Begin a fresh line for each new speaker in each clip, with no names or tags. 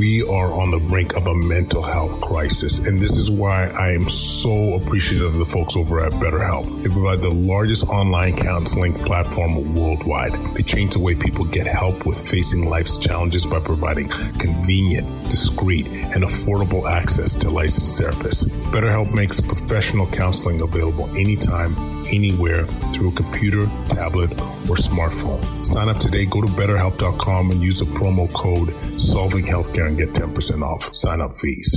we are on the brink of a mental health crisis. And this is why I am so appreciative of the folks over at BetterHelp. They provide the largest online counseling platform worldwide. They change the way people get help with facing life's challenges by providing convenient, discreet, and affordable access to licensed therapists. BetterHelp makes professional counseling available anytime, anywhere through a computer, tablet, or smartphone. Sign up today. Go to betterhelp.com and use the promo code Solving Healthcare and get 10% off sign up fees.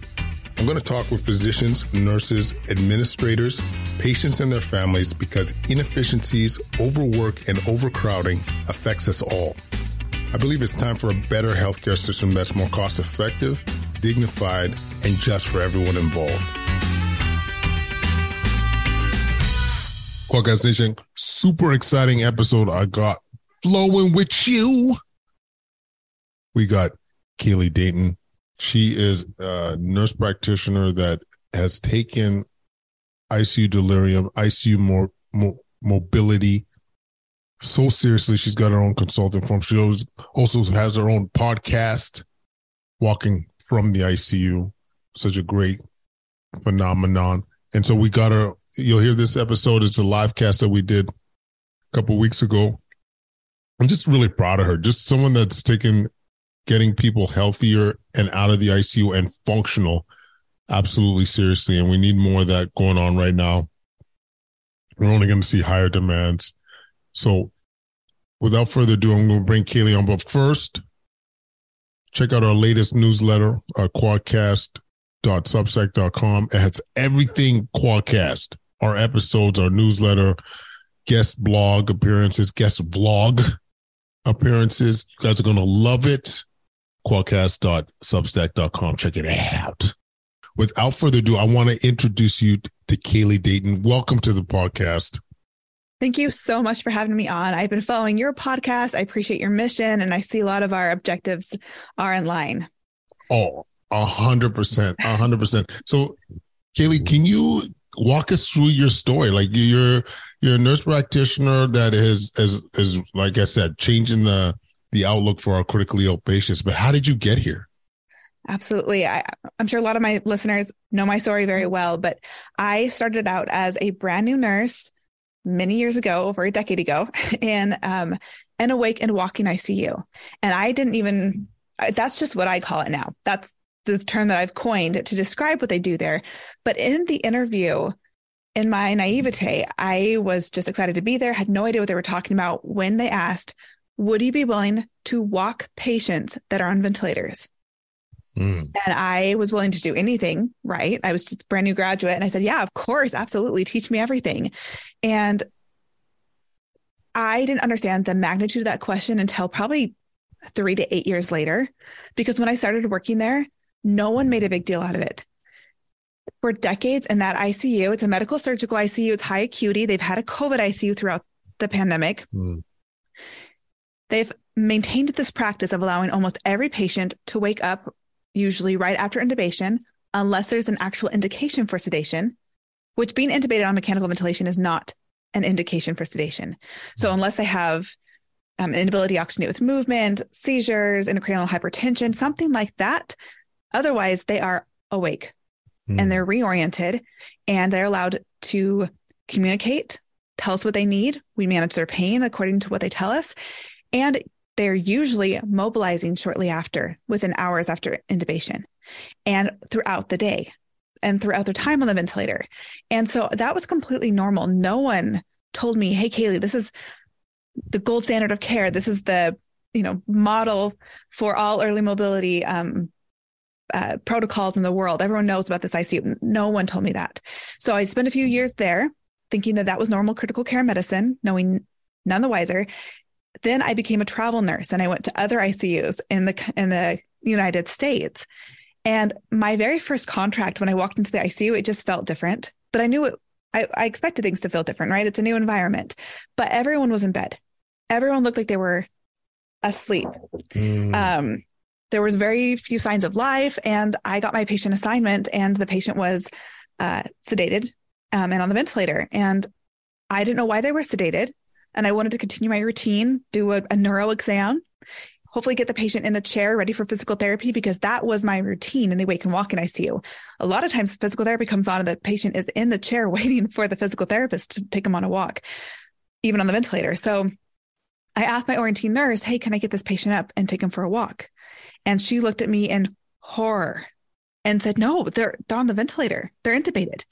I'm going to talk with physicians, nurses, administrators, patients, and their families because inefficiencies, overwork, and overcrowding affects us all. I believe it's time for a better healthcare system that's more cost effective, dignified, and just for everyone involved. Quadcast Nation, super exciting episode I got flowing with you. We got Kali Dayton. She is a nurse practitioner that has taken ICU delirium, ICU mobility so seriously. She's got her own consulting firm. She also has her own podcast, Walking from the ICU. Such a great phenomenon. And so we got her. You'll hear this episode. It's a live cast that we did a couple weeks ago. I'm just really proud of her. Just someone that's taken getting people healthier and out of the ICU and functional absolutely seriously. And we need more of that going on right now. We're only going to see higher demands. So without further ado, I'm going to bring Kali on. But first, check out our latest newsletter, uh, quadcast.substack.com. It has everything Quadcast, our episodes, our newsletter, guest blog appearances, guest vlog appearances. You guys are going to love it. Quadcast.substack.com. Check it out. Without further ado, I want to introduce you to Kali Dayton. Welcome to the podcast.
Thank you so much for having me on. I've been following your podcast. I appreciate your mission, and I see a lot of our objectives are in line.
Oh, a hundred percent, a hundred percent. So, Kaylee, can you walk us through your story? Like you're you're a nurse practitioner that is is is like I said, changing the the outlook for our critically ill patients. But how did you get here?
Absolutely. I, am sure a lot of my listeners know my story very well, but I started out as a brand new nurse many years ago, over a decade ago, in um, an awake and walking ICU. And I didn't even, that's just what I call it now. That's the term that I've coined to describe what they do there. But in the interview, in my naivete, I was just excited to be there, had no idea what they were talking about when they asked, Would you be willing to walk patients that are on ventilators? Mm. And I was willing to do anything, right? I was just brand new graduate. And I said, Yeah, of course, absolutely. Teach me everything. And I didn't understand the magnitude of that question until probably three to eight years later. Because when I started working there, no one made a big deal out of it. For decades in that ICU, it's a medical surgical ICU, it's high acuity. They've had a COVID ICU throughout the pandemic. Mm. They've maintained this practice of allowing almost every patient to wake up usually right after intubation, unless there's an actual indication for sedation, which being intubated on mechanical ventilation is not an indication for sedation. So mm-hmm. unless they have um, inability to oxygenate with movement, seizures, intracranial hypertension, something like that, otherwise they are awake mm. and they're reoriented and they're allowed to communicate, tell us what they need. We manage their pain according to what they tell us. And they're usually mobilizing shortly after, within hours after intubation and throughout the day. and throughout their time on the ventilator. And so that was completely normal. No one told me, Hey, Kali, this is the gold standard of care. This is the, you know, model for all early mobility, um, uh, protocols in the world. Everyone knows about this ICU. No one told me that. So I spent a few years there thinking that that was normal critical care medicine, knowing none the wiser. Then I became a travel nurse and I went to other ICUs in the in the United States. And my very first contract when I walked into the ICU, it just felt different. But I knew it I, I expected things to feel different, right? It's a new environment. But everyone was in bed. Everyone looked like they were asleep. Mm. Um, there was very few signs of life, and I got my patient assignment, and the patient was uh, sedated um, and on the ventilator. And I didn't know why they were sedated. And I wanted to continue my routine, do a, a neuro exam, hopefully get the patient in the chair ready for physical therapy because that was my routine in the wake and walk in ICU. A lot of times physical therapy comes on and the patient is in the chair waiting for the physical therapist to take them on a walk, even on the ventilator. So I asked my orienting nurse, Hey, can I get this patient up and take him for a walk? And she looked at me in horror and said, No, they're, they're on the ventilator. They're intubated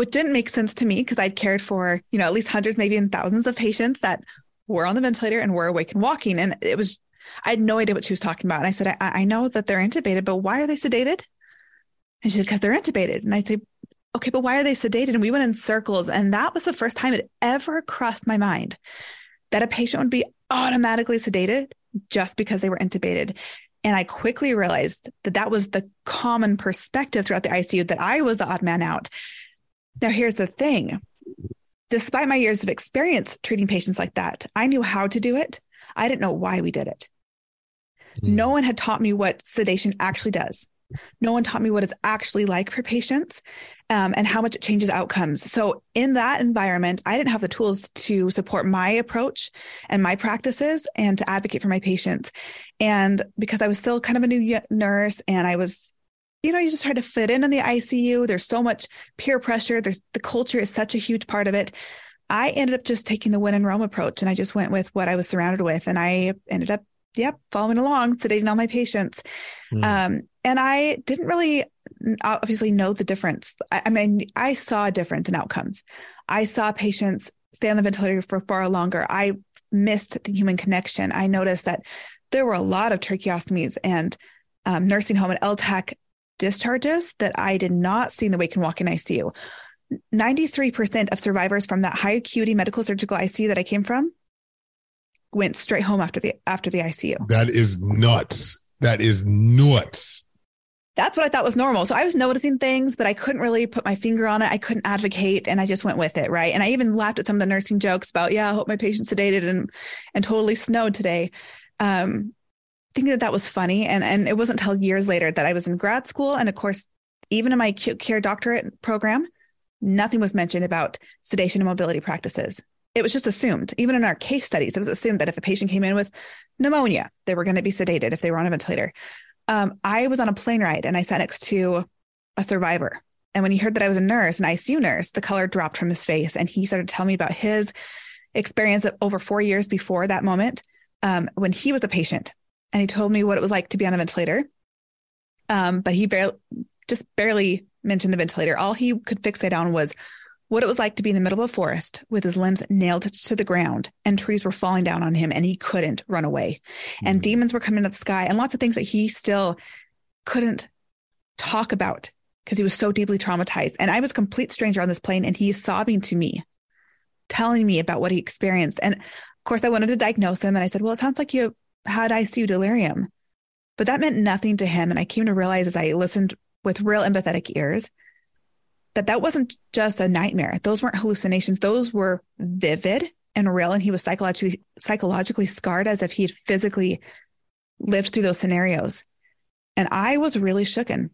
which didn't make sense to me because I'd cared for, you know, at least hundreds, maybe even thousands of patients that were on the ventilator and were awake and walking. And it was, I had no idea what she was talking about. And I said, I, I know that they're intubated, but why are they sedated? And she said, because they're intubated. And I say, okay, but why are they sedated? And we went in circles. And that was the first time it ever crossed my mind that a patient would be automatically sedated just because they were intubated. And I quickly realized that that was the common perspective throughout the ICU that I was the odd man out. Now, here's the thing despite my years of experience treating patients like that, I knew how to do it. I didn't know why we did it. Mm. No one had taught me what sedation actually does. No one taught me what it's actually like for patients um, and how much it changes outcomes. So, in that environment, I didn't have the tools to support my approach and my practices and to advocate for my patients. And because I was still kind of a new nurse and I was you know, you just try to fit in in the ICU. There's so much peer pressure. There's the culture is such a huge part of it. I ended up just taking the win in Rome approach and I just went with what I was surrounded with. And I ended up, yep, following along, sedating all my patients. Mm. Um, and I didn't really obviously know the difference. I, I, mean, I saw a difference in outcomes. I saw patients stay on the ventilator for far longer. I missed the human connection. I noticed that there were a lot of tracheostomies and um, nursing home and LTAC discharges that I did not see in the wake and walk in ICU. 93% of survivors from that high acuity medical surgical ICU that I came from went straight home after the after the ICU.
That is nuts. That is nuts.
That's what I thought was normal. So I was noticing things, but I couldn't really put my finger on it. I couldn't advocate and I just went with it, right? And I even laughed at some of the nursing jokes about, yeah, I hope my patient's sedated and and totally snowed today. Um, thinking that that was funny. And, and it wasn't until years later that I was in grad school. And of course, even in my acute care doctorate program, nothing was mentioned about sedation and mobility practices. It was just assumed, even in our case studies, it was assumed that if a patient came in with pneumonia, they were going to be sedated if they were on a ventilator. Um, I was on a plane ride and I sat next to a survivor. And when he heard that I was a nurse, an ICU nurse, the color dropped from his face. And he started telling me about his experience over four years before that moment um, when he was a patient and he told me what it was like to be on a ventilator. Um, but he barely, just barely mentioned the ventilator. All he could fixate on was what it was like to be in the middle of a forest with his limbs nailed to the ground and trees were falling down on him and he couldn't run away. Mm-hmm. And demons were coming out of the sky and lots of things that he still couldn't talk about because he was so deeply traumatized. And I was a complete stranger on this plane and he's sobbing to me, telling me about what he experienced. And of course, I wanted to diagnose him and I said, Well, it sounds like you had ICU delirium. But that meant nothing to him. And I came to realize as I listened with real empathetic ears that that wasn't just a nightmare. Those weren't hallucinations. Those were vivid and real. And he was psychologically, psychologically scarred as if he had physically lived through those scenarios. And I was really shooken.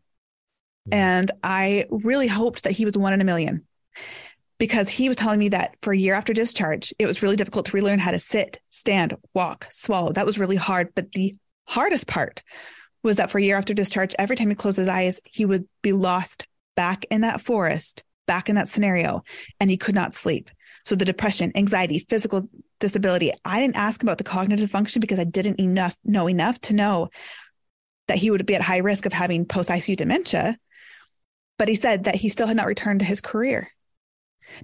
Mm. And I really hoped that he was one in a million because he was telling me that for a year after discharge, it was really difficult to relearn how to sit, stand, walk, swallow. That was really hard. But the hardest part was that for a year after discharge, every time he closed his eyes, he would be lost back in that forest, back in that scenario, and he could not sleep. So the depression, anxiety, physical disability. I didn't ask about the cognitive function because I didn't enough know enough to know that he would be at high risk of having post ICU dementia But he said that he still had not returned to his career,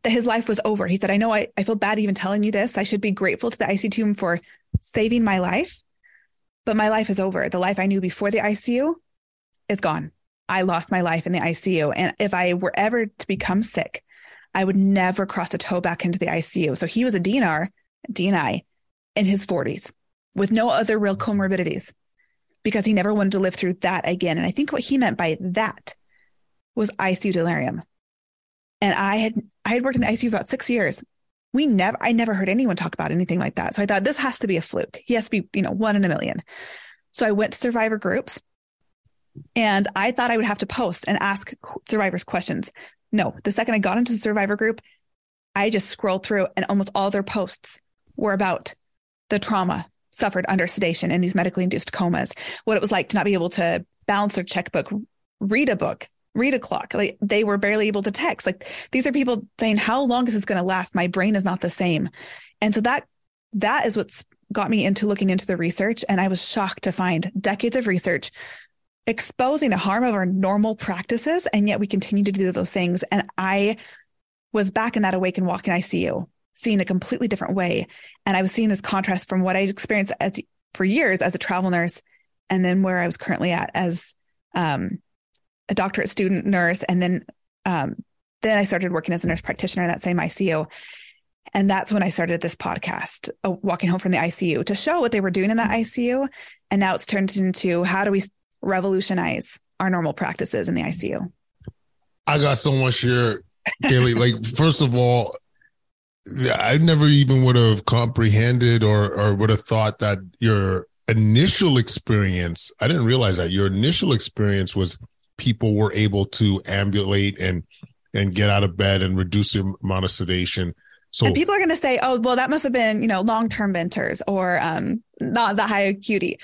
that his life was over. He said, I know I, I feel bad even telling you this. I should be grateful to the ICU for saving my life, but my life is over. The life I knew before the ICU is gone. I lost my life in the ICU. And if I were ever to become sick, I would never cross a toe back into the ICU. So he was a DNR, DNI in his 40s with no other real comorbidities because he never wanted to live through that again. And I think what he meant by that was ICU delirium. And I had I had worked in the ICU for about six years. We never I never heard anyone talk about anything like that. So I thought this has to be a fluke. He has to be, you know, one in a million. So I went to survivor groups and I thought I would have to post and ask survivors questions. No, the second I got into the survivor group, I just scrolled through and almost all their posts were about the trauma suffered under sedation in these medically induced comas, what it was like to not be able to balance their checkbook, read a book, read a clock. Like they were barely able to text. Like these are people saying, How long is this going to last? My brain is not the same. And so that that is what's got me into looking into the research. And I was shocked to find decades of research exposing the harm of our normal practices. And yet we continue to do those things. And I was back in that awakened walking ICU, seeing a completely different way. And I was seeing this contrast from what I experienced as, for years as a travel nurse and then where I was currently at as um, a doctorate student nurse. And then, um, then I started working as a nurse practitioner in that same ICU. And that's when I started this podcast, uh, Walking Home from the ICU, to show what they were doing in that ICU. And now it's turned into how do we revolutionize our normal practices in the ICU?
I got so much here, Kali. like, first of all, I never even would have comprehended or or would have thought that your initial experience. I didn't realize that your initial experience was people were able to ambulate and and get out of bed and reduce the amount of sedation. So
and people are going to say, "Oh, well, that must have been you know long term venters or um, not the high acuity."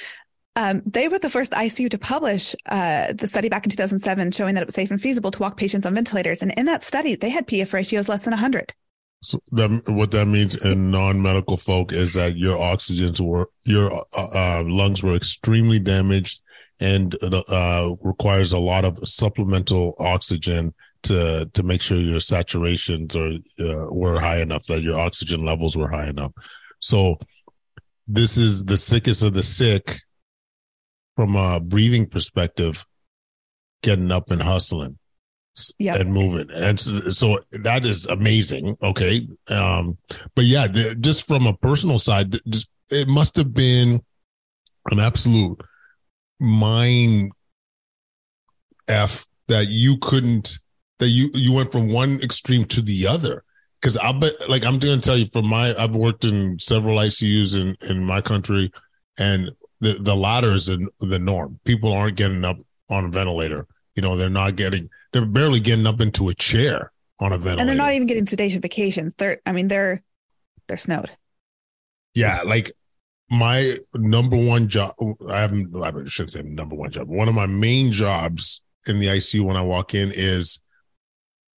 Um, they were the first ICU to publish uh, the study back in 2007 showing that it was safe and feasible to walk patients on ventilators. And in that study, they had PF ratios less than 100.
So that, what that means in non-medical folk is that your oxygens were your uh, uh, lungs were extremely damaged and uh, requires a lot of supplemental oxygen to to make sure your saturations are uh, were high enough that your oxygen levels were high enough. So this is the sickest of the sick from a breathing perspective, getting up and hustling yep. and moving. And so, so, that is amazing. Okay. Um, but yeah, the, just from a personal side, just, it must have been an absolute mind F that you couldn't, that you, you went from one extreme to the other. Cause I bet, like, I'm going to tell you from my, I've worked in several ICUs in, in my country and the the latter is the, the norm. People aren't getting up on a ventilator. You know, they're not getting. They're barely getting up into a chair on a ventilator,
and they're not even getting sedation vacations. They're. I mean, they're they're snowed.
Yeah, like my number one job. I haven't. I shouldn't say number one job. One of my main jobs in the ICU when I walk in is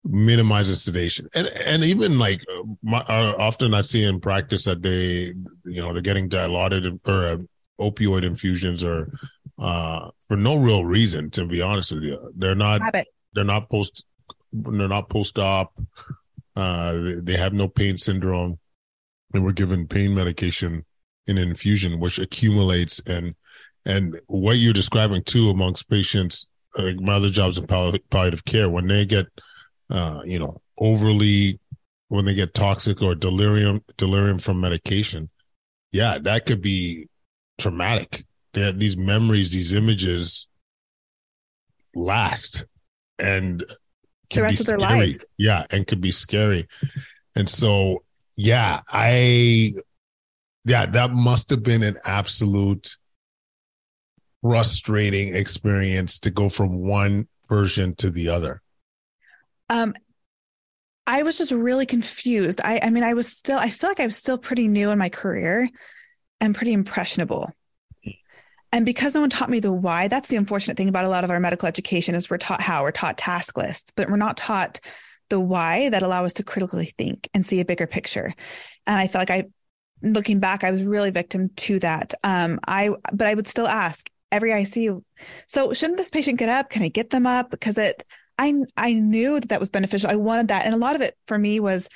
minimizing sedation and and even like my, uh, often i see in practice that they you know they're getting dilaudid or uh, opioid infusions or uh, for no real reason. To be honest with you, they're not. They're not post. They're not post op. Uh, they, they have no pain syndrome, and we're given pain medication in infusion, which accumulates and and what you're describing too amongst patients. Like my other jobs in palliative care, when they get, uh, you know, overly, when they get toxic or delirium, delirium from medication, yeah, that could be traumatic. They these memories, these images last and
the rest of their
scary.
lives.
Yeah, and could be scary. And so, yeah, I, yeah, that must have been an absolute frustrating experience to go from one version to the other.
Um, I was just really confused. I, I mean, I was still, I feel like I was still pretty new in my career and pretty impressionable. And because no one taught me the why, that's the unfortunate thing about a lot of our medical education is we're taught how, we're taught task lists, but we're not taught the why that allow us to critically think and see a bigger picture. And I feel like I, looking back, I was really victim to that. Um, I, but I would still ask every ICU, so shouldn't this patient get up? Can I get them up? Because it, I I knew that that was beneficial. I wanted that, and a lot of it for me was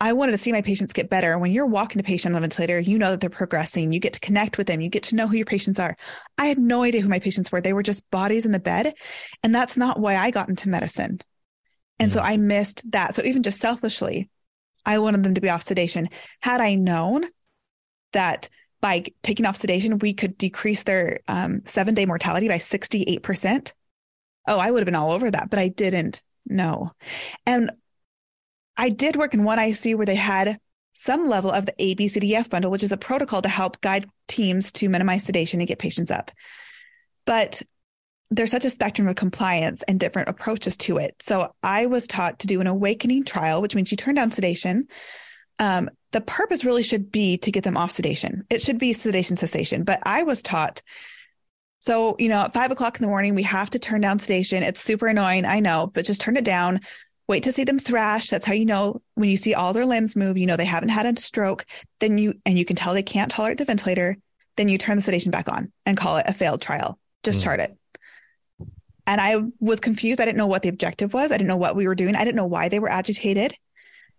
I wanted to see my patients get better. When you're walking a patient on a ventilator, you know that they're progressing. You get to connect with them. You get to know who your patients are. I had no idea who my patients were. They were just bodies in the bed, and that's not why I got into medicine. And so I missed that. So even just selfishly, I wanted them to be off sedation. Had I known that by taking off sedation, we could decrease their um, seven day mortality by 68%. Oh, I would have been all over that, but I didn't know. And I did work in one ICU where they had some level of the ABCDF bundle, which is a protocol to help guide teams to minimize sedation and get patients up. But there's such a spectrum of compliance and different approaches to it. So I was taught to do an awakening trial, which means you turn down sedation. Um, the purpose really should be to get them off sedation. It should be sedation cessation. But I was taught, so, you know, at five o'clock in the morning, we have to turn down sedation. It's super annoying. I know, but just turn it down. Wait to see them thrash. That's how you know when you see all their limbs move, you know, they haven't had a stroke. Then you, and you can tell they can't tolerate the ventilator. Then you turn the sedation back on and call it a failed trial. Just mm. chart it. And I was confused. I didn't know what the objective was. I didn't know what we were doing. I didn't know why they were agitated.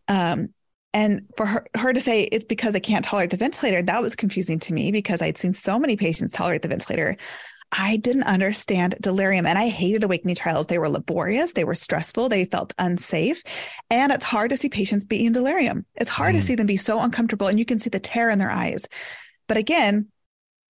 Um, and for her, her to say it's because they can't tolerate the ventilator, that was confusing to me because I'd seen so many patients tolerate the ventilator. I didn't understand delirium and I hated awakening trials. They were laborious, they were stressful, they felt unsafe. And it's hard to see patients be in delirium. It's hard mm. to see them be so uncomfortable and you can see the terror in their eyes. But again,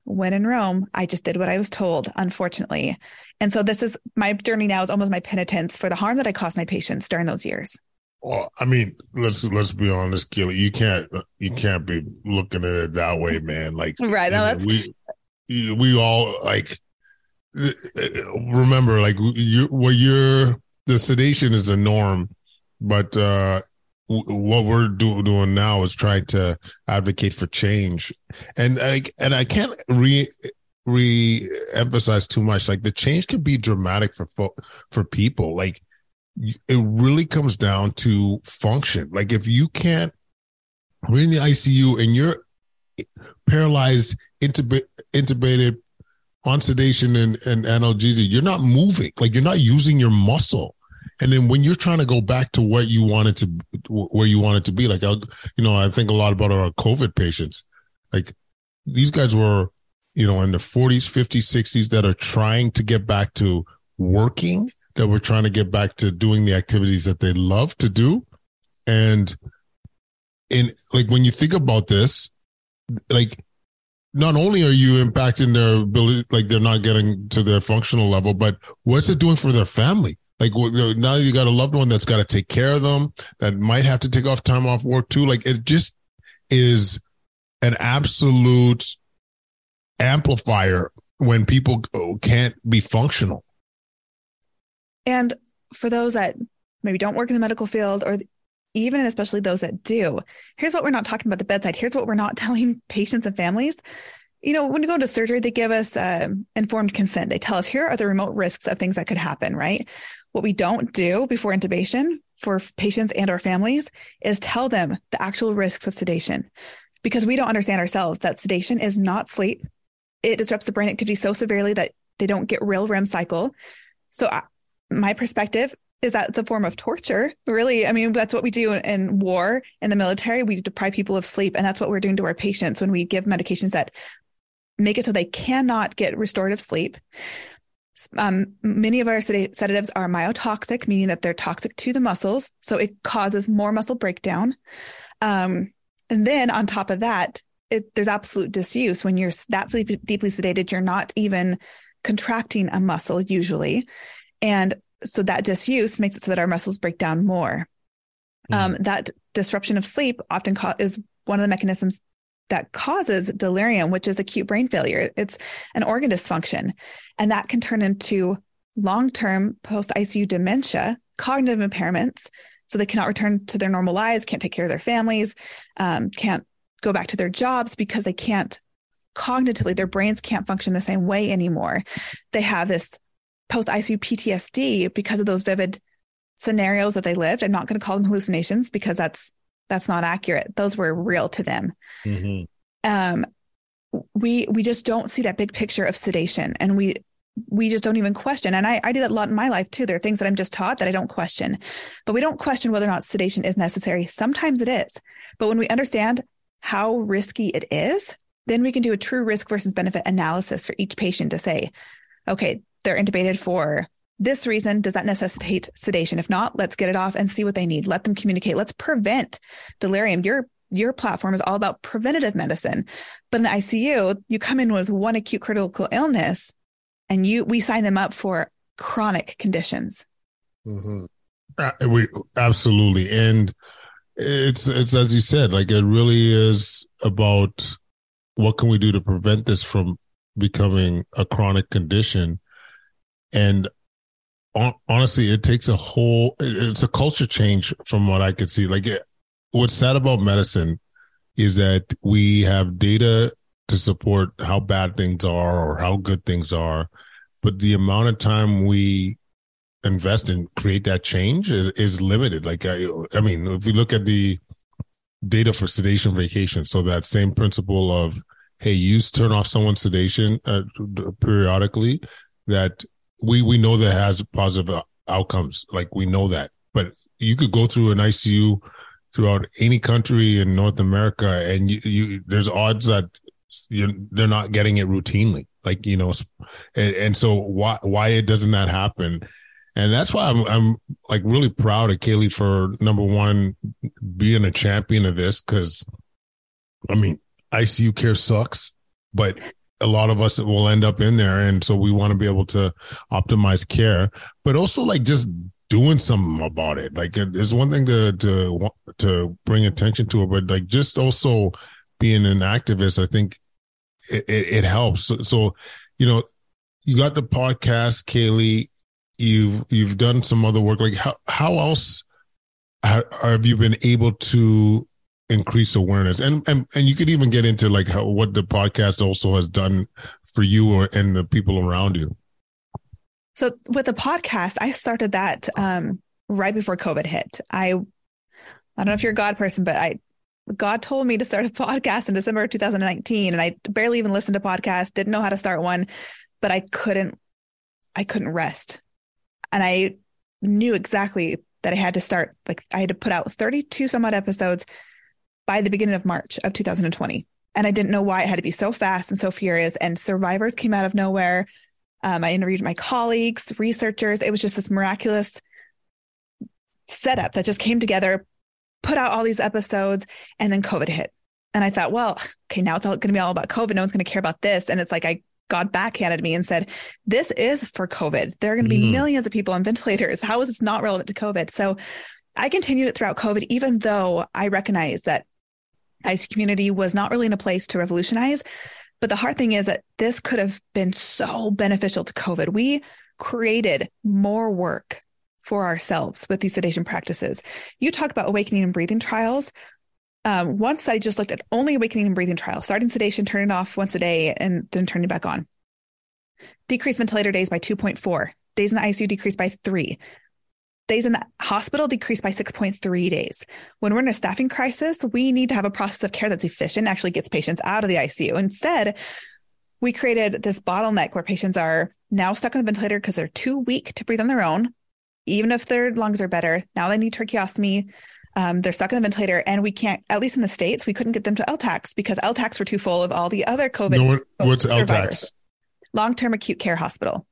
when in Rome, I just did what I was told, unfortunately. And so this is my journey now is almost my penitence for the harm that I caused my patients during those years.
Well, I mean, let's let's be honest, Kelly. You can't you can't be looking at it that way, man. Like,
right? No, that's
we we all like remember, like you what you're the sedation is the norm, but uh what we're do, doing now is trying to advocate for change, and I and I can't re re emphasize too much. Like the change can be dramatic for fo- for people. Like it really comes down to function. Like if you can't, we're in the ICU and you're paralyzed, intub- intubated, on sedation and, and analgesia, you're not moving. Like you're not using your muscle. And then when you're trying to go back to what you wanted to, where you wanted to be, like, you know, I think a lot about our COVID patients. Like these guys were, you know, in the 40s, 50s, 60s that are trying to get back to working that were trying to get back to doing the activities that they love to do. And in like when you think about this, like not only are you impacting their ability, like they're not getting to their functional level, but what's it doing for their family? Like now you got a loved one that's got to take care of them, that might have to take off time off work too. Like it just is an absolute amplifier when people oh, can't be functional.
And for those that maybe don't work in the medical field or even and especially those that do, here's what we're not talking about the bedside. Here's what we're not telling patients and families. You know, when you go to surgery, they give us uh, informed consent. They tell us here are the remote risks of things that could happen, right? What we don't do before intubation for patients and our families is tell them the actual risks of sedation because we don't understand ourselves that sedation is not sleep. It disrupts the brain activity so severely that they don't get real REM cycle. So my perspective is that it's a form of torture. Really, I mean, that's what we do in war, in the military. We deprive people of sleep, and that's what we're doing to our patients when we give medications that make it so they cannot get restorative sleep. Um, many of our sedatives are myotoxic, meaning that they're toxic to the muscles, so it causes more muscle breakdown. Um, and then on top of that, it, there's absolute disuse when you're that deeply sedated. You're not even contracting a muscle usually and so that disuse makes it so that our muscles break down more. Mm. Um, that disruption of sleep often co- is one of the mechanisms that causes delirium, which is acute brain failure. It's an organ dysfunction, and that can turn into long term post ICU dementia, cognitive impairments. So they cannot return to their normal lives, can't take care of their families, um, can't go back to their jobs because they can't cognitively, their brains can't function the same way anymore. They have this post ICU PTSD because of those vivid scenarios that they lived. I'm not going to call them hallucinations because that's that's not accurate. Those were real to them. Mm-hmm. Um, we we just don't see that big picture of sedation, and we we just don't even question. And I, I do that a lot in my life too. There are things that I'm just taught that I don't question, but we don't question whether or not sedation is necessary. Sometimes it is. But when we understand how risky it is, then we can do a true risk versus benefit analysis for each patient to say, okay, they're intubated for this reason. Does that necessitate sedation? If not, let's get it off and see what they need. Let them communicate. Let's prevent delirium. Your your platform is all about preventative medicine. But in the ICU, you come in with one acute critical illness and you we sign them up for chronic conditions.
Mm-hmm. Uh, we absolutely. And it's it's as you said, like it really is about what can we do to prevent this from becoming a chronic condition and honestly it takes a whole it's a culture change from what i could see. Like what's sad about medicine is that we have data to support how bad things are or how good things are but the amount of time we invest in create that change is, is limited. Like I, I mean if we look at the data for sedation vacation so that same principle of hey use turn off someone's sedation uh, periodically that we we know that has positive outcomes. Like we know that, but you could go through an ICU throughout any country in North America, and you, you there's odds that they're not getting it routinely. Like you know, and, and so why why it doesn't that happen? And that's why I'm I'm like really proud of Kali for number one being a champion of this because I mean ICU care sucks, but a lot of us will end up in there. And so we want to be able to optimize care but also like just doing something about it. Like it's one thing to to to bring attention to it but like just also being an activist i think it, it, it helps. So, so, you know you got the podcast kali. You've you've done some other work. Like how how else have you been able to increase awareness. And and and you could even get into like how what the podcast also has done for you or and the people around you.
So with the podcast i started that um, right before covid hit. I i don't know if you're a god person but i god told me to start a podcast in december 2019 and i barely even listened to podcasts didn't know how to start one but i couldn't i couldn't rest. And i knew exactly that i had to start like i had to put out 32 some odd episodes by the beginning of March of 2020. And I didn't know why it had to be so fast and so furious. And survivors came out of nowhere. Um, I interviewed my colleagues, researchers. It was just this miraculous setup that just came together, put out all these episodes, and then COVID hit. And I thought, well, okay, now it's all going to be all about COVID. No one's going to care about this. And it's like I God backhanded me and said, This is for COVID. There are going to be mm. millions of people on ventilators. How is this not relevant to COVID? So I continued it throughout COVID, even though I recognize that ICU community was not really in a place to revolutionize. But the hard thing is that this could have been so beneficial to COVID. We created more work for ourselves with these sedation practices. You talk about awakening and breathing trials. Um, one study just looked at only awakening and breathing trials, starting sedation, turning it off once a day, and then turning it back on. Decreased ventilator days by 2.4. Days in the ICU decreased by three days in the hospital decreased by 6.3 days. When we're in a staffing crisis, we need to have a process of care that's efficient, actually gets patients out of the ICU. Instead, we created this bottleneck where patients are now stuck on the ventilator because they're too weak to breathe on their own. Even if their lungs are better, now they need tracheostomy. Um, they're stuck in the ventilator, and we can't, at least in the States, we couldn't get them to LTACs because LTACs were too full of all the other COVID. No,
what's LTACs?
Long term acute care hospital.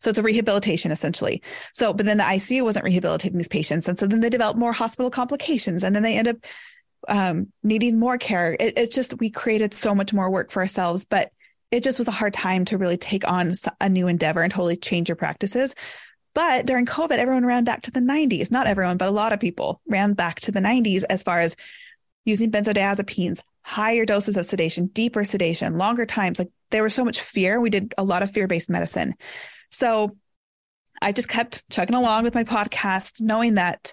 So it's a rehabilitation essentially. So, but then the ICU wasn't rehabilitating these patients. And so then they developed more hospital complications and then they end up um, needing more care. It, it's just, we created so much more work for ourselves, but it just was a hard time to really take on a new endeavor and totally change your practices. But during COVID, everyone ran back to the 90s. Not everyone, but a lot of people ran back to the 90s as far as using benzodiazepines, higher doses of sedation, deeper sedation, longer times. Like there was so much fear. We did a lot of fear based medicine. So I just kept chugging along with my podcast, knowing that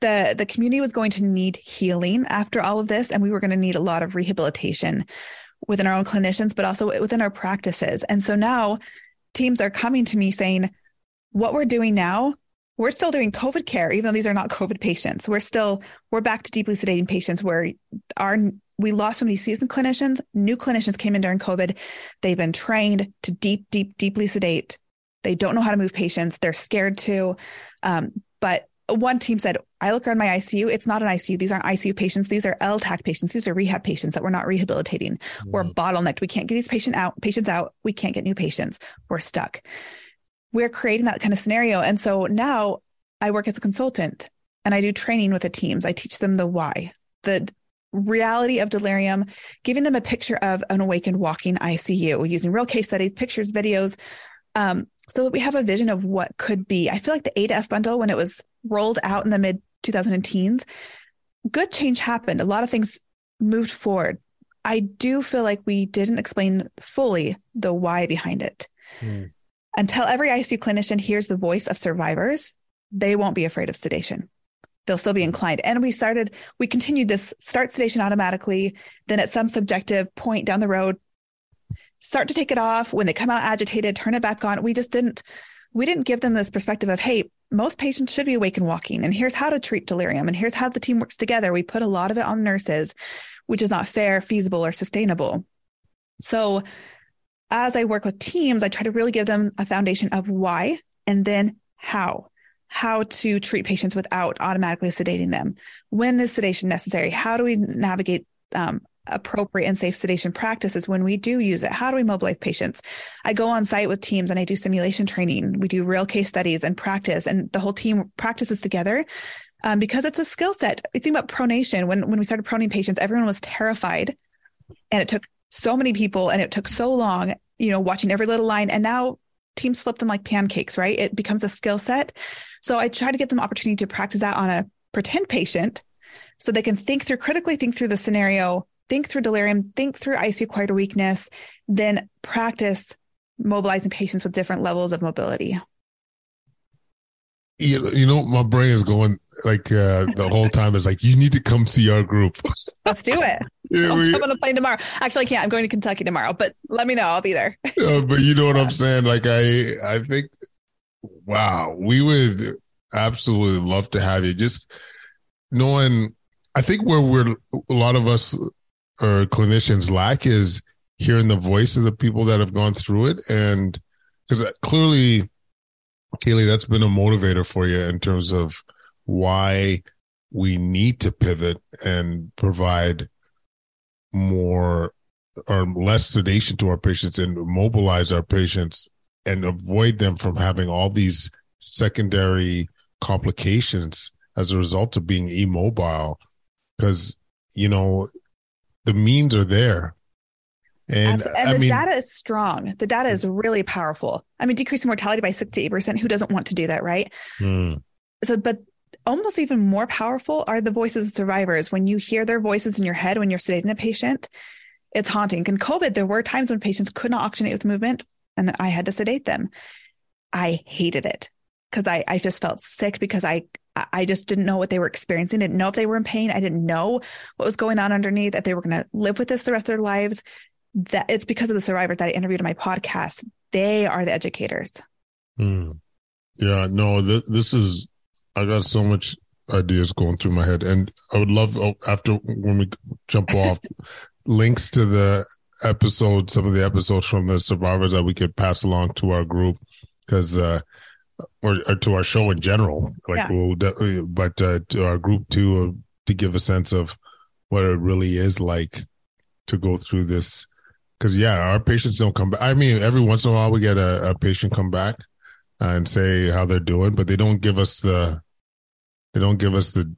the the community was going to need healing after all of this, and we were going to need a lot of rehabilitation within our own clinicians, but also within our practices. And so now teams are coming to me saying, what we're doing now we're still doing COVID care, even though these are not COVID patients. We're still we're back to deeply sedating patients where our we lost so many seasoned clinicians. New clinicians came in during COVID. They've been trained to deep, deep, deeply sedate. They don't know how to move patients. They're scared to. Um, but one team said, I look around my ICU. It's not an ICU. These aren't ICU patients. These are LTAC patients. These are rehab patients that we're not rehabilitating. Mm. We're bottlenecked. We can't get these patient out, patients out. We can't get new patients. We're stuck. We're creating that kind of scenario. And so now I work as a consultant and I do training with the teams. I teach them the why, the reality of delirium, giving them a picture of an awakened walking ICU using real case studies, pictures, videos, um, so that we have a vision of what could be. I feel like the A to F bundle, when it was rolled out in the mid 2010s, good change happened. A lot of things moved forward. I do feel like we didn't explain fully the why behind it. Mm. Until every ICU clinician hears the voice of survivors, they won't be afraid of sedation. They'll still be inclined. And we started, we continued this start sedation automatically. Then at some subjective point down the road, start to take it off. When they come out agitated, turn it back on. We just didn't, we didn't give them this perspective of, hey, most patients should be awake and walking. And here's how to treat delirium. And here's how the team works together. We put a lot of it on nurses, which is not fair, feasible, or sustainable. So as I work with teams, I try to really give them a foundation of why and then how. How to treat patients without automatically sedating them. When is sedation necessary? How do we navigate um, appropriate and safe sedation practices when we do use it? How do we mobilize patients? I go on site with teams and I do simulation training. We do real case studies and practice, and the whole team practices together um, because it's a skill set. You think about pronation. When when we started proning patients, everyone was terrified, and it took so many people and it took so long. You know, watching every little line, and now teams flip them like pancakes. Right? It becomes a skill set. So I try to get them opportunity to practice that on a pretend patient so they can think through critically think through the scenario think through delirium, think through ICU acquired weakness, then practice mobilizing patients with different levels of mobility.
You, you know, my brain is going like uh, the whole time is like, you need to come see our group.
Let's do it. Yeah, I'll we, jump on a plane tomorrow. Actually, I can't. I'm going to Kentucky tomorrow, but let me know. I'll be there.
uh, but you know what I'm saying? Like, I, I think, wow, we would absolutely love to have you. Just knowing, I think where we're a lot of us or clinicians lack is hearing the voice of the people that have gone through it and because clearly kali that's been a motivator for you in terms of why we need to pivot and provide more or less sedation to our patients and mobilize our patients and avoid them from having all these secondary complications as a result of being immobile because you know the means are there.
And, and the mean, data is strong. The data is really powerful. I mean, decreasing mortality by 68%. Who doesn't want to do that, right? Mm. So, but almost even more powerful are the voices of survivors. When you hear their voices in your head when you're sedating a patient, it's haunting. In COVID, there were times when patients could not oxygenate with movement and I had to sedate them. I hated it because I, I just felt sick because I I just didn't know what they were experiencing. Didn't know if they were in pain. I didn't know what was going on underneath. That they were going to live with this the rest of their lives. That it's because of the survivors that I interviewed in my podcast. They are the educators.
Mm. Yeah, no, th- this is. I got so much ideas going through my head, and I would love oh, after when we jump off links to the episode, some of the episodes from the survivors that we could pass along to our group because. uh or, or, to our show in general. Like yeah. we'll, de- but uh, to our group too, uh, to give a sense of what it really is like to go through this. Because yeah, our patients don't come back. I mean, every once in a while we get a, a patient come back and say how they're doing, but they don't give us the, they don't give us the,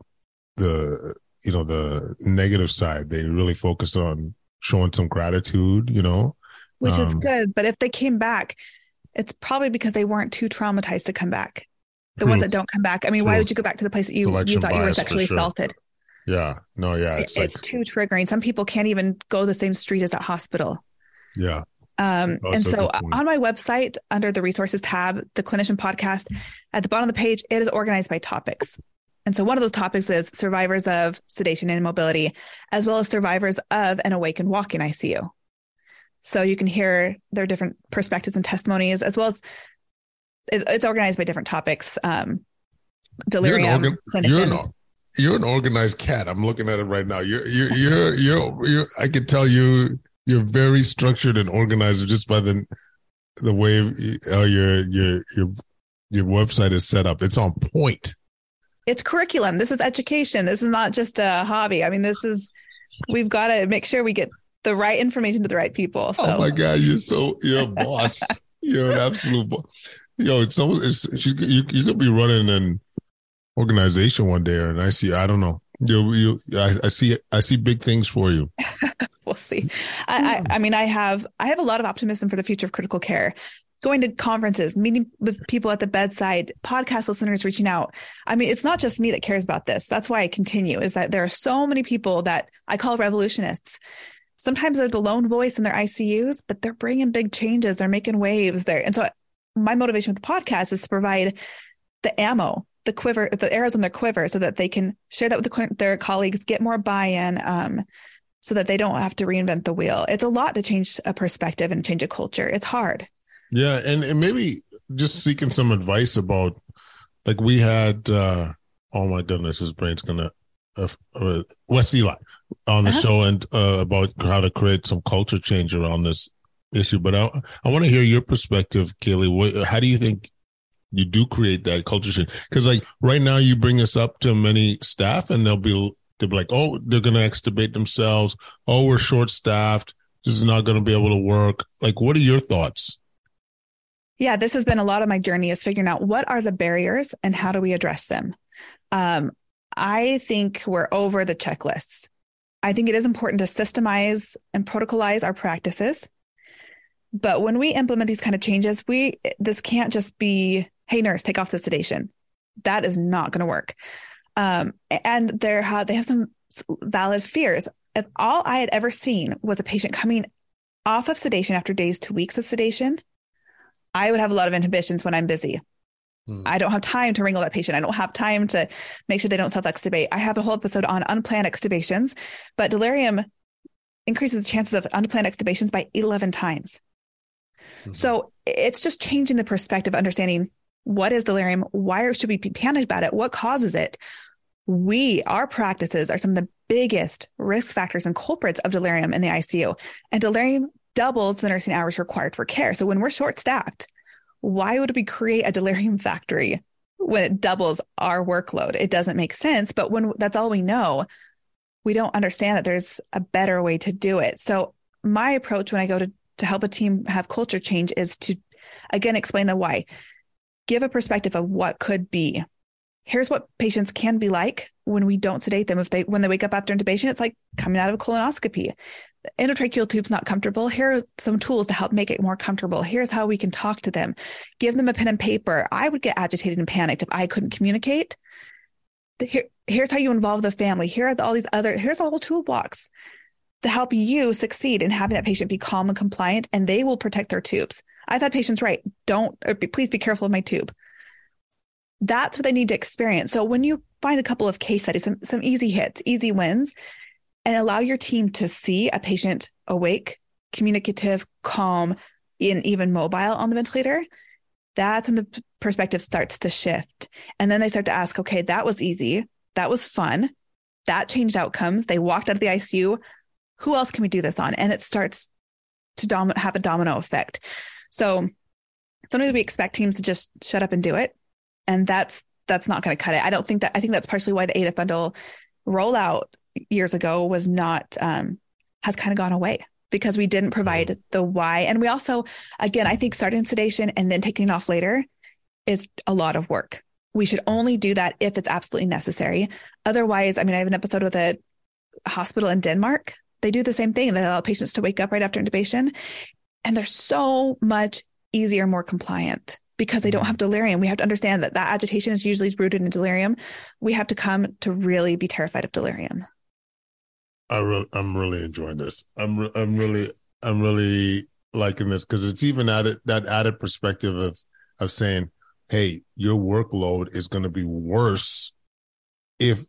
the you know the negative side. They really focus on showing some gratitude. You know,
which um, is good. But if they came back it's probably because they weren't too traumatized to come back. The ones that don't come back. I mean, why would you go back to the place that you, you thought you were sexually sure. assaulted?
Yeah. No, yeah.
It's, it's like, too triggering. Some people can't even go the same street as that hospital.
Yeah.
Um, and so on my website, under the resources tab, the clinician podcast, at the bottom of the page, it is organized by topics. And so one of those topics is survivors of sedation and immobility, as well as survivors of an awakened walking ICU. So you can hear their different perspectives and testimonies, as well as it's organized by different topics. Um, delirium
you're
clinicians.
you're, an, you're an organized cat. I'm looking at it right now. You're you're you're you're, you're I can tell you you're very structured and organized just by the the way uh, your your your your website is set up. It's on point.
it's curriculum. This is education. This is not just a hobby. I mean, this is we've got to make sure we get the right information to the right people. So
Oh my god, you're so you're a boss. you're an absolute boss. Yo, it's so it's she, you you could be running an organization one day, and I see I don't know. You you I, I see I see big things for you.
I, I, I mean, I have I have a lot of optimism for the future of critical care. Going to conferences, meeting with people at the bedside, podcast listeners reaching out. I mean, it's not just me that cares about this. That's why I continue. Is that there are so many people that I call revolutionists. Sometimes they're the lone voice in their ICUs, but they're bringing big changes. They're making waves there. And so, my motivation with the podcast is to provide the ammo, the quiver, the arrows in their quiver, so that they can share that with the, their colleagues, get more buy-in. Um, so that they don't have to reinvent the wheel. It's a lot to change a perspective and change a culture. It's hard.
Yeah, and, and maybe just seeking some advice about like we had uh oh my goodness, his brain's gonna uh, uh, Wes Ely on the
Uh-huh.
show and uh, about how to create some culture change around this issue. But I I want to hear your perspective, Kali. What, how do you think you do create that culture change? Because like right now, you bring this up to many staff, and they'll be they'll be like, oh, they're gonna extubate themselves. Oh, we're short staffed. This is not gonna be able to work. Like, what are your thoughts?
Yeah, this has been a lot of my journey is figuring out what are the barriers and how do we address them. Um, I think we're over the checklists. I think it is important to systemize and protocolize our practices. But when we implement these kind of changes, we this can't just be, hey nurse, take off the sedation. That is not going to work. Um, and they're they have some valid fears. If all I had ever seen was a patient coming off of sedation after days to weeks of sedation, I would have a lot of inhibitions when I'm busy.
Hmm.
I don't have time to wrangle that patient. I don't have time to make sure they don't self extubate. I have a whole episode on unplanned extubations, but delirium increases the chances of unplanned extubations by 11 times.
Mm-hmm.
So it's just changing the perspective, understanding what is delirium, why should we be panicked about it, what causes it. We, our practices are some of the biggest risk factors and culprits of delirium in the ICU. And delirium doubles the nursing hours required for care. So when we're short staffed, why would we create a delirium factory when it doubles our workload? It doesn't make sense. But when that's all we know, we don't understand that there's a better way to do it. So my approach when I go to to help a team have culture change is to again explain the why. Give a perspective of what could be. Here's what patients can be like when we don't sedate them. If they when they wake up after intubation, it's like coming out of a colonoscopy. The endotracheal tube's not comfortable. Here are some tools to help make it more comfortable. Here's how we can talk to them. Give them a pen and paper. I would get agitated and panicked if I couldn't communicate. Here, here's how you involve the family. Here are the, all these other, here's a whole toolbox to help you succeed in having that patient be calm and compliant, and they will protect their tubes. I've had patients write, don't, please be careful of my tube. That's what they need to experience. So when you find a couple of case studies, some, some easy hits, easy wins, and allow your team to see a patient awake, communicative, calm, and even mobile on the ventilator, that's when the perspective starts to shift. And then they start to ask, okay, that was easy. That was fun. That changed outcomes. They walked out of the ICU. Who else can we do this on? And it starts to dom- have a domino effect. So sometimes we expect teams to just shut up and do it. And that's that's not going to cut it. I don't think that I think that's partially why the ADF bundle rollout years ago was not um, has kind of gone away because we didn't provide the why. And we also, again, I think starting sedation and then taking it off later is a lot of work. We should only do that if it's absolutely necessary. Otherwise, I mean, I have an episode with a hospital in Denmark. They do the same thing. They allow patients to wake up right after intubation, and they're so much easier, more compliant because they don't have delirium. We have to understand that that agitation is usually rooted in delirium. We have to come to really be terrified of delirium.
I really, I'm really enjoying this. I'm, re- I'm really, I'm really liking this because it's even added that added perspective of, of saying, hey, your workload is going to be worse if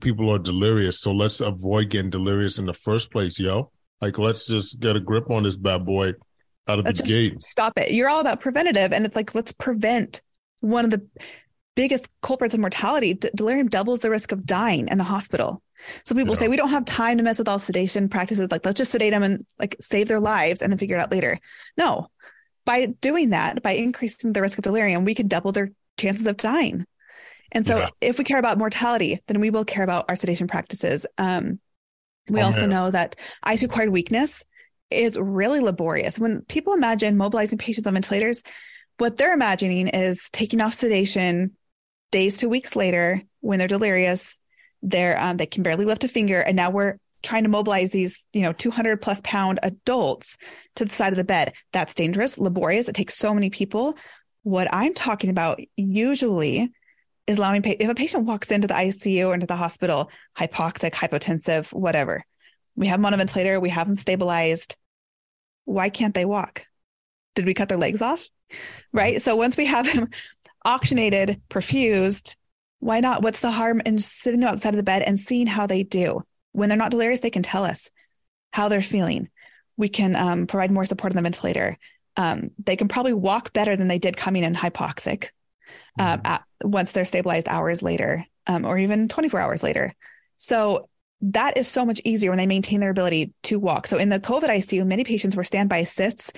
people are delirious. So let's avoid getting delirious in the first place, yo. Like, let's just get a grip on this bad boy out of
Let's
the gate.
stop it. You're all about preventative, and it's like let's prevent one of the biggest culprits of mortality. D- delirium doubles the risk of dying in the hospital. So people yeah. say we don't have time to mess with all sedation practices. Like let's just sedate them and like save their lives and then figure it out later. No, by doing that, by increasing the risk of delirium, we can double their chances of dying. And so, yeah. if we care about mortality, then we will care about our sedation practices. Um, we oh, also man. know that ICU acquired weakness is really laborious. When people imagine mobilizing patients on ventilators, what they're imagining is taking off sedation days to weeks later when they're delirious. They're um, they can barely lift a finger, and now we're trying to mobilize these, you know, 200 plus pound adults to the side of the bed. That's dangerous, laborious. It takes so many people. What I'm talking about usually is allowing, if a patient walks into the ICU or into the hospital, hypoxic, hypotensive, whatever, we have them on a ventilator, we have them stabilized. Why can't they walk? Did we cut their legs off? Right. So once we have them oxygenated, perfused, why not? What's the harm in sitting them outside of the bed and seeing how they do? When they're not delirious, they can tell us how they're feeling. We can um, provide more support on the ventilator. Um, they can probably walk better than they did coming in hypoxic um, mm-hmm. at, once they're stabilized hours later um, or even 24 hours later. So that is so much easier when they maintain their ability to walk. So in the COVID ICU, many patients were standby assists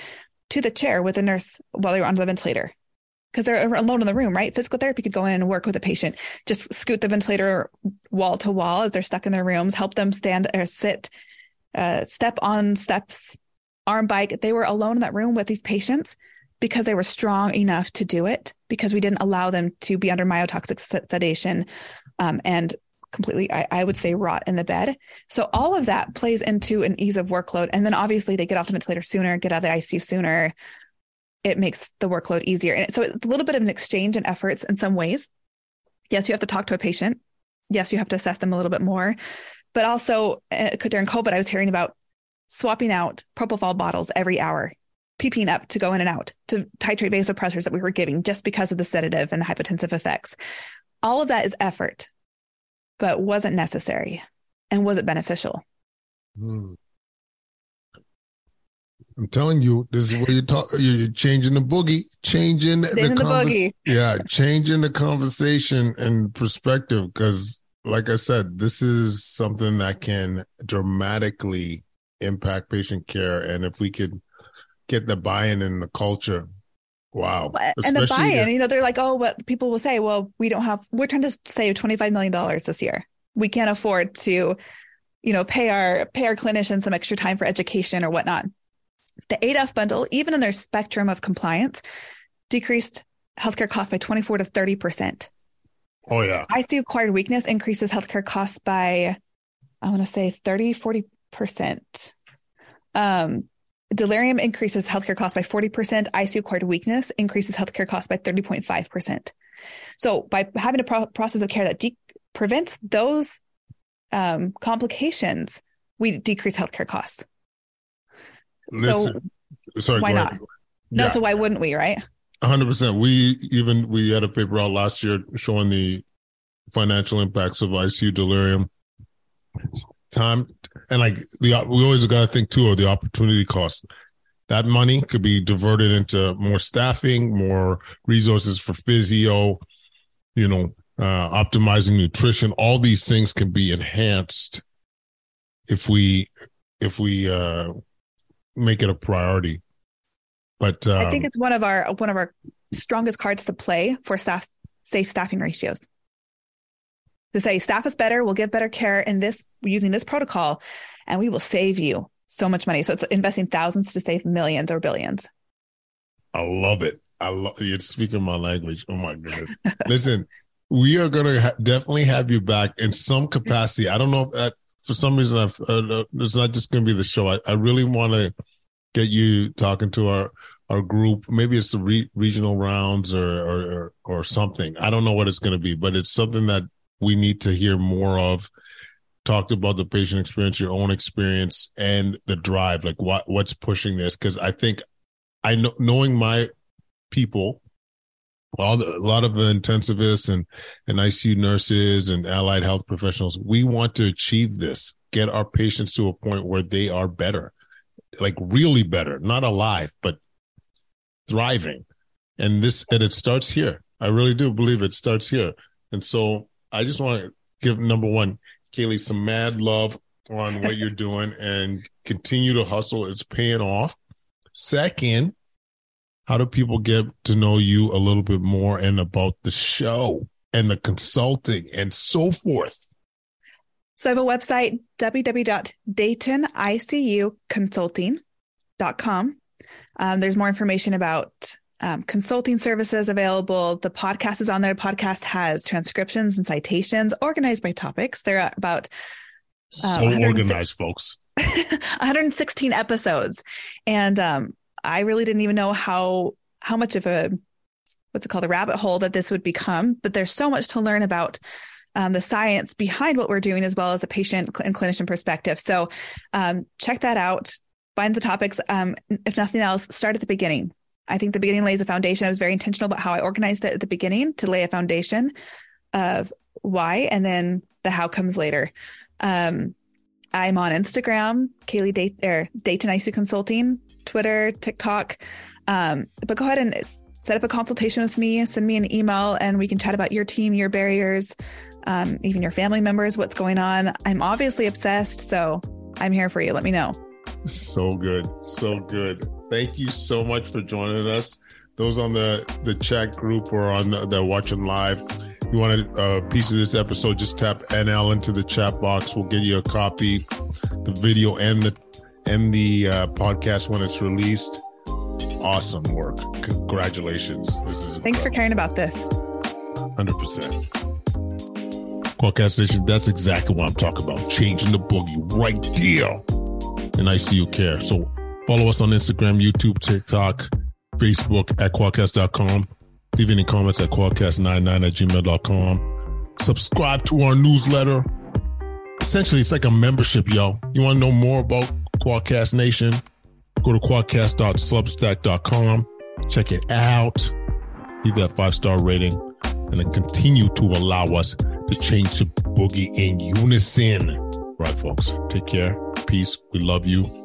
to the chair with a nurse while they were on the ventilator because they're alone in the room, right? Physical therapy could go in and work with a patient, just scoot the ventilator wall to wall as they're stuck in their rooms, help them stand or sit, uh, step on steps, arm bike. They were alone in that room with these patients because they were strong enough to do it because we didn't allow them to be under myotoxic sedation um, and completely, I, I, would say, rot in the bed. So all of that plays into an ease of workload. And then obviously they get off the ventilator sooner, get out of the ICU sooner, it makes the workload easier. And so it's a little bit of an exchange in efforts in some ways. Yes, you have to talk to a patient. Yes, you have to assess them a little bit more. But also uh, during COVID, I was hearing about swapping out propofol bottles every hour, peeping up to go in and out to titrate vasopressors that we were giving just because of the sedative and the hypotensive effects. All of that is effort, but wasn't necessary. And was it beneficial? Mm.
I'm telling you, this is where you talk. You're changing the boogie, changing, the,
the boogie.
Yeah, changing the conversation and perspective. Because, like I said, this is something that can dramatically impact patient care, and if we could get the buy-in in the culture, wow!
and the buy-in, you know, they're like, oh, what people will say, well, we don't have. We're trying to save 25 million dollars this year. We can't afford to, you know, pay our pay our clinicians some extra time for education or whatnot the ADAF bundle, even in their spectrum of compliance, decreased healthcare costs by 24 to 30%.
Oh, yeah.
ICU acquired weakness increases healthcare costs by, I want to say 30, 40%. Um, delirium increases healthcare costs by 40%. ICU acquired weakness increases healthcare costs by 30.5%. So by having a pro- process of care that de- prevents those um, complications, we decrease healthcare costs. So sorry, why not? No, yeah. so why wouldn't we, right?
100%. We even we had a paper out last year showing the financial impacts of ICU delirium. Time and like the we always got to think too of the opportunity cost. That money could be diverted into more staffing, more resources for physio, you know, uh, optimizing nutrition. All these things can be enhanced if we if we uh, make it a priority. But um,
I think um, it's one of our one of our strongest cards to play for staff safe staffing ratios. To say staff is better, we'll give better care in this using this protocol, and we will save you so much money. So it's investing thousands to save millions or billions.
I love it. I love you're speaking my language. Oh my goodness! Listen, we are going to ha- definitely have you back in some capacity. I don't know if that for some reason, I've, uh, it's not just going to be the show. I, I really want to get you talking to our our group. Maybe it's the re- regional rounds or, or or something. I don't know what it's going to be, but it's something that we need to hear more of. Talked about the patient experience, your own experience, and the drive. Like what what's pushing this? Because I think I know knowing my people all the, a lot of intensivists and, and ICU nurses and allied health professionals, we want to achieve this, get our patients to a point where they are better, like really better, not alive, but thriving. And this, and it starts here. I really do believe it starts here. And so I just want to give number one, Kali, some mad love on what you're doing and continue to hustle. It's paying off. Second, how do people get to know you a little bit more and about the show and the consulting and so forth?
So I have a website, www.daytonicuconsulting.com. Um, there's more information about um, consulting services available. The podcast is on there. The podcast has transcriptions and citations organized by topics. They're about
uh, so organized, folks.
116 episodes, and um, I really didn't even know how how much of a what's it called a rabbit hole that this would become. But there's so much to learn about um, the science behind what we're doing, as well as a patient and clinician perspective. So um, check that out. Find the topics. Um, if nothing else, start at the beginning. I think the beginning lays a foundation. I was very intentional about how I organized it at the beginning to lay a foundation of why, and then the how comes later. Um, I'm on Instagram, Kali Day- or Dayton ICU Consulting, Twitter, TikTok. Um, but go ahead and set up a consultation with me. Send me an email, and we can chat about your team, your barriers, um, even your family members, what's going on. I'm obviously obsessed, so I'm here for you. Let me know.
So good. So good. Thank you so much for joining us. Those on the, the chat group or on the, the watching live, you want a, piece of this episode, just tap NL into the chat box. We'll get you a copy, the video and the and the uh, podcast when it's released. Awesome work. Congratulations.
This is Thanks for caring about this.
100%. Quadcast Nation, that's exactly what I'm talking about. Changing the boogie right there. And I see you care. So follow us on Instagram, YouTube, TikTok, Facebook at quadcast.com. Leave any comments at quadcast99 at gmail.com. Subscribe to our newsletter. Essentially, it's like a membership, y'all. You want to know more about Quadcast Nation? Go to quadcast.substack.com. Check it out. Leave that five star rating and then continue to allow us to change the boogie in unison. Right, folks. Take care. Peace. We love you.